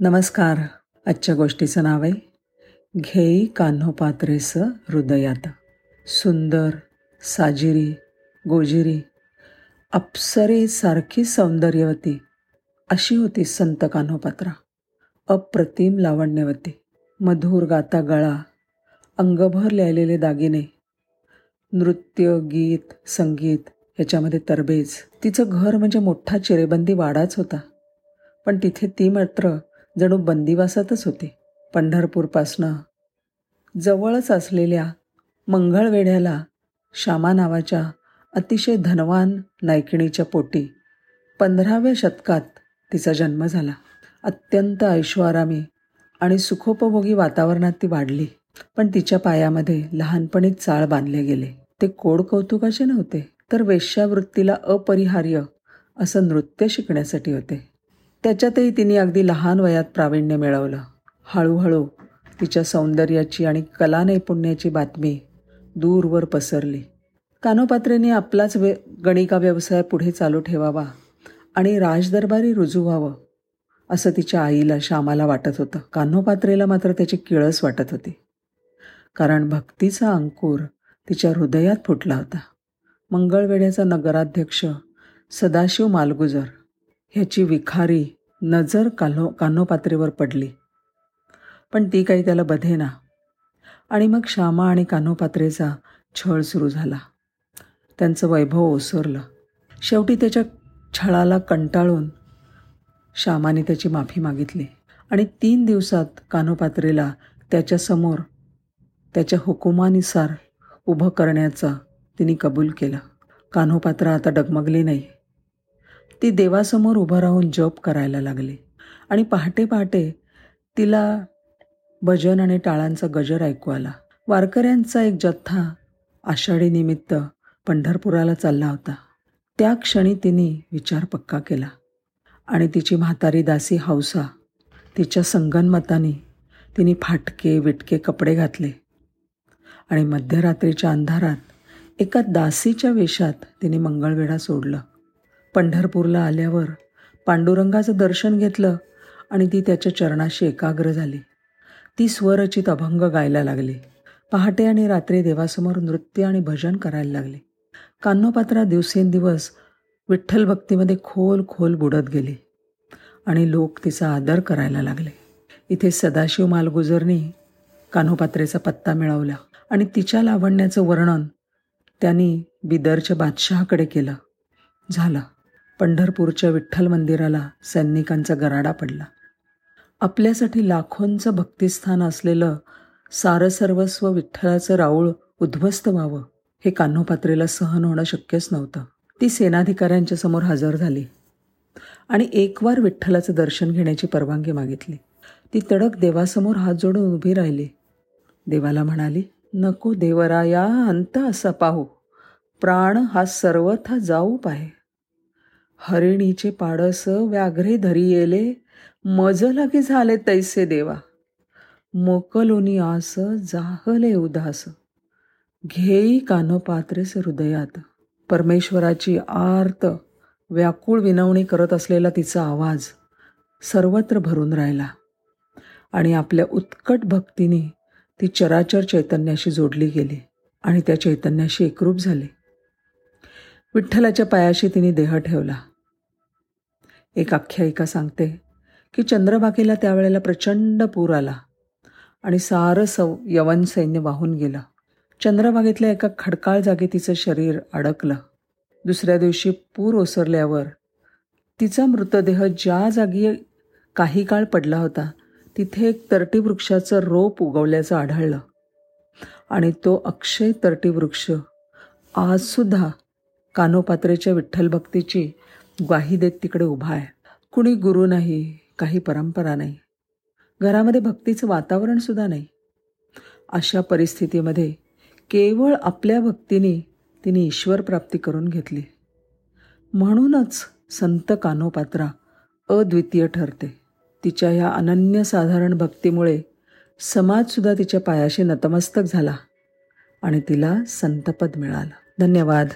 नमस्कार. आजच्या गोष्टीचं नाव आहे घेई कान्होपात्रेस हृदयात. सुंदर साजिरी गोजिरी अप्सरेसारखी सौंदर्यवती अशी होती संत कान्होपात्रा. अप्रतिम लावण्यवती मधुर गाता गळा अंगभर लिहिलेले दागिने नृत्य गीत संगीत याच्यामध्ये तरबेज. तिचं घर म्हणजे मोठा चिरेबंदी वाडाच होता. पण तिथे ती मात्र जणू बंदिवासातच होते. पंढरपूरपासनं जवळच असलेल्या मंगळवेढ्याला श्यामा नावाच्या अतिशय धनवान नायकिणीच्या पोटी पंधराव्या शतकात तिचा जन्म झाला. अत्यंत ऐश्वारामी आणि सुखोपभोगी वातावरणात ती वाढली. पण तिच्या पायामध्ये लहानपणी चाळ बांधले गेले. ते कोड कौतुकाचे नव्हते तर वेश्यावृत्तीला अपरिहार्य असं नृत्य शिकण्यासाठी होते. त्याच्यातही तिने अगदी लहान वयात प्रावीण्य मिळवलं. हळूहळू तिच्या सौंदर्याची आणि कला नैपुण्याची बातमी दूरवर पसरली. कानोपात्रेने आपलाच वे गणिका व्यवसाय पुढे चालू ठेवावा आणि राजदरबारी रुजू व्हावं असं तिच्या आईला श्यामाला वाटत होतं. कान्होपात्रेला मात्र त्याची किळस वाटत होती. कारण भक्तीचा अंकुर तिच्या हृदयात फुटला होता. मंगळवेड्याचा नगराध्यक्ष सदाशिव मालगुजर ह्याची विखारी नजर कान्हो कान्होपात्रेवर पडली. पण ती काही त्याला बधेना. आणि मग श्यामा आणि कान्होपात्रेचा छळ सुरू झाला. त्यांचं वैभव ओसरलं. शेवटी त्याच्या छळाला कंटाळून श्यामाने त्याची माफी मागितली. आणि तीन दिवसात कान्होपात्रेला त्याच्यासमोर त्याच्या हुकुमानुसार उभं करण्याचं तिने कबूल केलं. कान्होपात्र आता डगमगली नाही. ती देवासमोर उभं राहून जप करायला लागली. आणि पहाटे पहाटे तिला भजन आणि टाळांचा गजर ऐकू आला. वारकऱ्यांचा एक जथ्था आषाढी निमित्त पंढरपुराला चालला होता. त्या क्षणी तिने विचार पक्का केला. आणि तिची म्हातारी दासी हौसा तिच्या संगनमताने तिने फाटके विटके कपडे घातले. आणि मध्यरात्रीच्या अंधारात एका दासीच्या वेशात तिने मंगळवेढा सोडलं. पंढरपूरला आल्यावर पांडुरंगाचं दर्शन घेतलं आणि ती त्याच्या चरणाशी एकाग्र झाली. ती स्वरचित अभंग गायला लागली. पहाटे आणि रात्री देवासमोर नृत्य आणि भजन करायला लागले. कान्होपात्रा दिवसेंदिवस विठ्ठल भक्तीमध्ये खोल खोल बुडत गेली आणि लोक तिचा आदर करायला लागले. इथे सदाशिव मालगुजरनी कान्होपात्रेचा पत्ता मिळवला आणि तिच्या लावण्याचं वर्णन त्यांनी बिदरच्या बादशहाकडे केलं. झालं. पंढरपूरच्या विठ्ठल मंदिराला सैनिकांचा गराडा पडला. आपल्यासाठी लाखोंचं भक्तिस्थान असलेलं सारं सर्वस्व विठ्ठलाचं राऊळ उद्ध्वस्त व्हावं हे कान्होपात्रेला सहन होणं शक्यच नव्हतं. ती सेनाधिकाऱ्यांच्या समोर हजर झाली आणि एकवार विठ्ठलाचं दर्शन घेण्याची परवानगी मागितली. ती तडक देवासमोर हात जोडून उभी राहिली. देवाला म्हणाली नको देवराया अंत असा पाहू. प्राण हा सर्वथा जाऊ पाहे हरिणीचे पाडस व्याघ्रे धरी येले मज लगी झाले तैसे देवा. मोकलोनी आस जाहले उदास. घेई कानोपात्रेस हृदयात. परमेश्वराची आर्त व्याकुळ विनवणी करत असलेला तिचा आवाज सर्वत्र भरून राहिला. आणि आपल्या उत्कट भक्तीने ती चराचर चैतन्याशी जोडली गेली आणि त्या चैतन्याशी एकरूप झाली. विठ्ठलाच्या पायाशी तिने देह ठेवला. एक आख्यायिका सांगते की चंद्रभागेला त्यावेळेला प्रचंड पूर आला आणि सारं सौ यवन सैन्य वाहून गेलं. चंद्रभागेतल्या एका खडकाळ जागी तिचं शरीर अडकलं. दुसऱ्या दिवशी पूर ओसरल्यावर तिचा मृतदेह ज्या जागी काही काळ पडला होता तिथे एक तरटी वृक्षाचं रोप उगवल्याचं आढळलं. आणि तो अक्षय तरटी वृक्ष आजसुद्धा कानोपात्रेच्या विठ्ठल भक्तीची ग्वाही देत तिकडे उभा आहे. कुणी गुरु नाही काही परंपरा नाही. घरामध्ये भक्तीचं वातावरणसुद्धा नाही. अशा परिस्थितीमध्ये केवळ आपल्या भक्तीने तिने ईश्वर प्राप्ती करून घेतली. म्हणूनच संत कानोपात्रा अद्वितीय ठरते. तिच्या ह्या अनन्यसाधारण भक्तीमुळे समाजसुद्धा तिच्या पायाशी नतमस्तक झाला आणि तिला संतपद मिळालं. धन्यवाद.